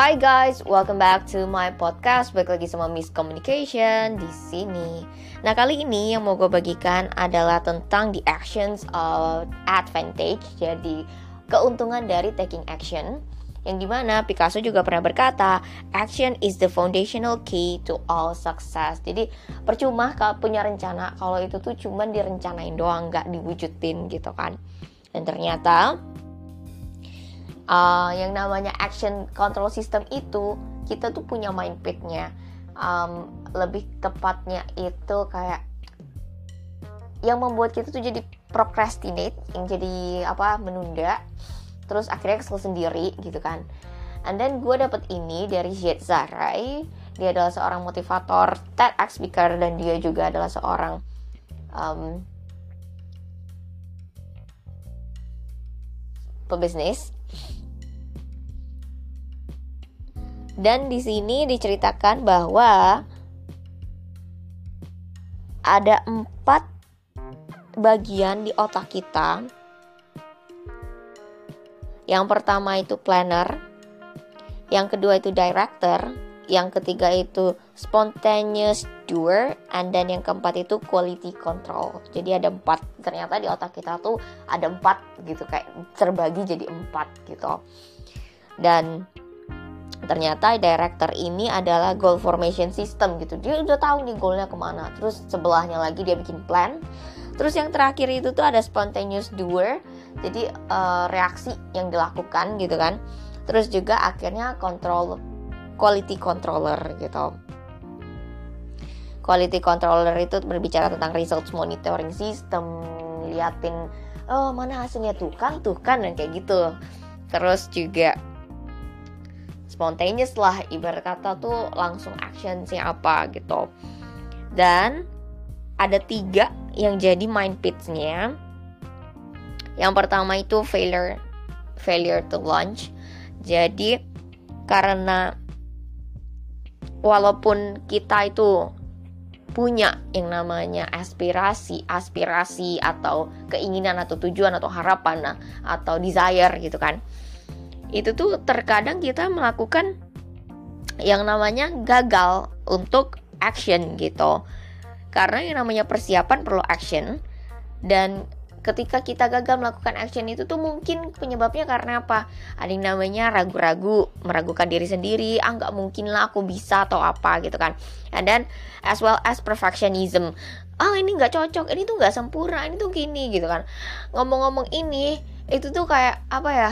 Hi guys, welcome back to my podcast. Balik lagi sama Miss Communication di sini. Nah kali ini yang mau gue bagikan adalah tentang the actions of advantage. Jadi keuntungan dari taking action. Yang di mana Picasso juga pernah berkata, action is the foundational key to all success. Jadi percuma kalau punya rencana kalau itu tuh cuman direncanain doang, nggak diwujudin gitu kan. Dan ternyata uh, yang namanya action control system itu kita tuh punya mind pitnya um, lebih tepatnya itu kayak yang membuat kita tuh jadi procrastinate yang jadi apa menunda terus akhirnya kesel sendiri gitu kan. And then gue dapet ini dari Jet Zarai. Dia adalah seorang motivator TEDx speaker dan dia juga adalah seorang um, pebisnis Dan di sini diceritakan bahwa ada empat bagian di otak kita. Yang pertama itu planner, yang kedua itu director, yang ketiga itu spontaneous doer, and then yang keempat itu quality control. Jadi ada empat. Ternyata di otak kita tuh ada empat gitu kayak terbagi jadi empat gitu. Dan ternyata director ini adalah goal formation system gitu. Dia udah tahu nih goalnya ke mana. Terus sebelahnya lagi dia bikin plan. Terus yang terakhir itu tuh ada spontaneous doer. Jadi uh, reaksi yang dilakukan gitu kan. Terus juga akhirnya control quality controller gitu. Quality controller itu berbicara tentang results monitoring system liatin oh mana hasilnya? Tuh kan tuh kan dan kayak gitu. Terus juga spontaneous lah ibarat kata tuh langsung action sih apa gitu. Dan ada tiga yang jadi mind pitsnya yang pertama itu failure failure to launch. Jadi karena walaupun kita itu punya yang namanya aspirasi, aspirasi atau keinginan atau tujuan atau harapan nah, atau desire gitu kan itu tuh terkadang kita melakukan yang namanya gagal untuk action gitu. Karena yang namanya persiapan perlu action. Dan ketika kita gagal melakukan action itu tuh mungkin penyebabnya karena apa? Ada yang namanya ragu-ragu meragukan diri sendiri. Ah nggak mungkin lah aku bisa atau apa gitu kan. And then as well as perfectionism. Ah ini nggak cocok ini tuh nggak sempurna ini tuh gini gitu kan. Ngomong-ngomong ini itu tuh kayak apa ya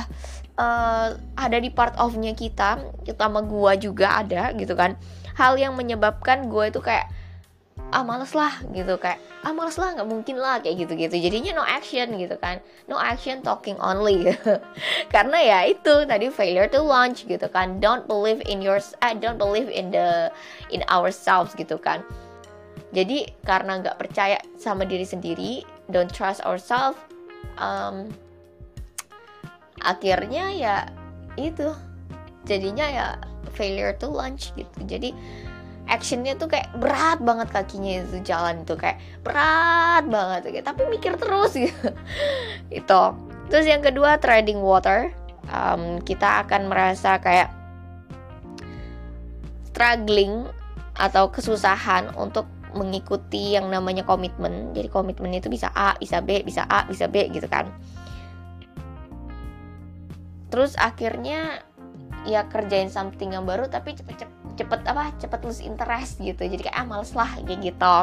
uh, ada di part of-nya kita, kita sama gua juga ada gitu kan. Hal yang menyebabkan gua itu kayak ah males lah gitu kayak ah males lah nggak mungkin lah kayak gitu gitu jadinya no action gitu kan. No action talking only. Karena ya itu tadi failure to launch gitu kan. Don't believe in yours I don't believe in the in ourselves gitu kan. Jadi karena nggak percaya sama diri sendiri don't trust ourselves um, akhirnya ya itu jadinya ya failure to launch gitu. Jadi actionnya tuh kayak berat banget kakinya itu jalan tuh kayak berat banget gitu. tapi mikir terus gitu. Itu. Terus yang kedua trading water. Um, kita akan merasa kayak struggling atau kesusahan untuk mengikuti yang namanya komitmen. Jadi komitmen itu bisa A bisa B bisa A bisa B gitu kan terus akhirnya ya kerjain something yang baru tapi cepet cepet, cepet apa cepet lose interest gitu. Jadi kayak ah males lah kayak gitu.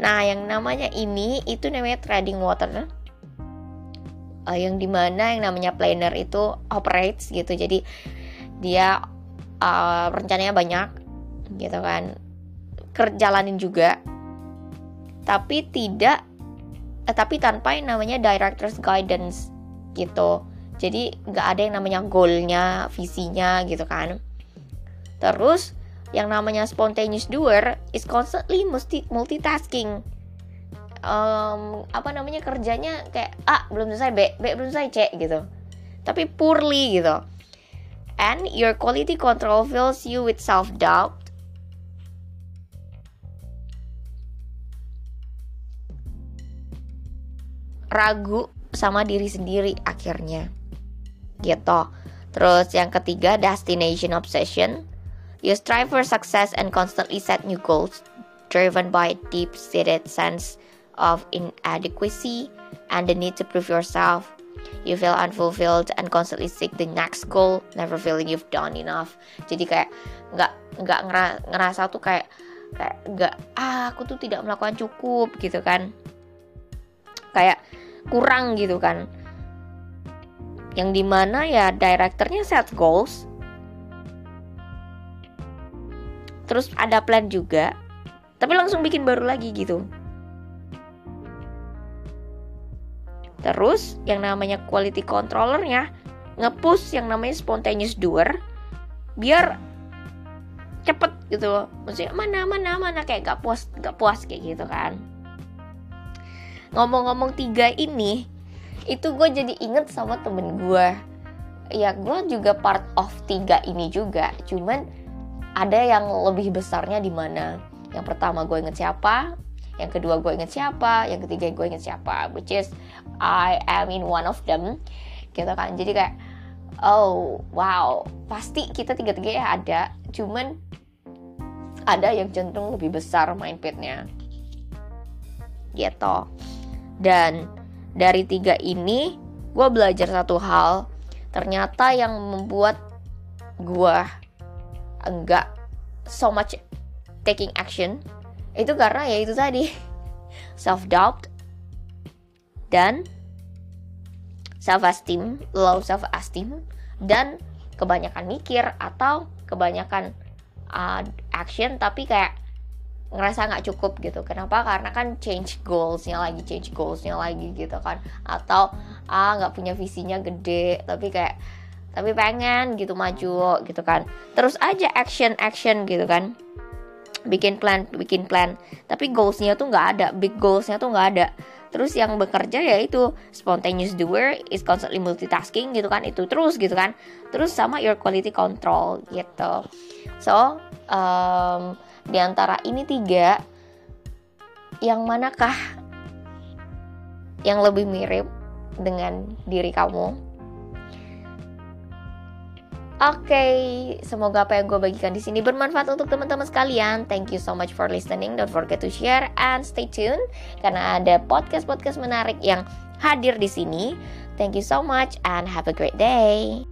Nah yang namanya ini itu namanya trading water. Uh, yang di mana yang namanya planner itu operates gitu. Jadi dia uh, rencananya banyak gitu kan. Kerjalanin juga. Tapi tidak eh, tapi tanpa yang namanya director's guidance gitu jadi nggak ada yang namanya goalnya visinya gitu kan. Terus yang namanya spontaneous doer is constantly multi multitasking. Um, apa namanya kerjanya kayak A belum selesai B B belum selesai C gitu. Tapi poorly gitu. And your quality control fills you with self doubt ragu sama diri sendiri akhirnya gitu Terus yang ketiga, destination obsession. You strive for success and constantly set new goals, driven by deep-seated sense of inadequacy and the need to prove yourself. You feel unfulfilled and constantly seek the next goal, never feeling you've done enough. Jadi kayak nggak nggak ngerasa tuh kayak kayak nggak ah aku tuh tidak melakukan cukup gitu kan kayak kurang gitu kan yang di mana ya direkturnya set goals terus ada plan juga tapi langsung bikin baru lagi gitu. Terus yang namanya quality controllernya ngepush yang namanya spontaneous doer biar cepet gitu maksudnya mana mana mana kayak gak puas gak puas kayak gitu kan. Ngomong-ngomong tiga ini itu gue jadi inget sama temen gue ya gue juga part of tiga ini juga. Cuman ada yang lebih besarnya di mana? Yang pertama gue inget siapa yang kedua gue inget siapa yang ketiga gue inget siapa which is I am in one of them gitu kan. Jadi kayak oh wow. Pasti kita tiga-tiga ya ada cuman ada yang cenderung lebih besar main pitnya gitu. Dan dari tiga ini gue belajar satu hal. Ternyata yang membuat gue enggak so much taking action itu karena ya itu tadi. Self doubt dan self esteem low self esteem dan kebanyakan mikir atau kebanyakan uh, action tapi kayak ngerasa nggak cukup gitu. Kenapa? Karena kan change goalsnya lagi change goalsnya lagi gitu kan. Atau ah nggak punya visinya gede tapi kayak tapi pengen gitu maju gitu kan. Terus aja action action gitu kan. Bikin plan bikin plan. Tapi goalsnya tuh nggak ada big goalsnya tuh nggak ada. Terus yang bekerja ya itu spontaneous doer is constantly multitasking gitu kan itu terus gitu kan. Terus sama your quality control gitu. So um, di antara ini tiga, yang manakah yang lebih mirip dengan diri kamu? Oke, okay, semoga apa yang gue bagikan di sini bermanfaat untuk teman-teman sekalian. Thank you so much for listening. Don't forget to share and stay tuned karena ada podcast-podcast menarik yang hadir di sini. Thank you so much and have a great day.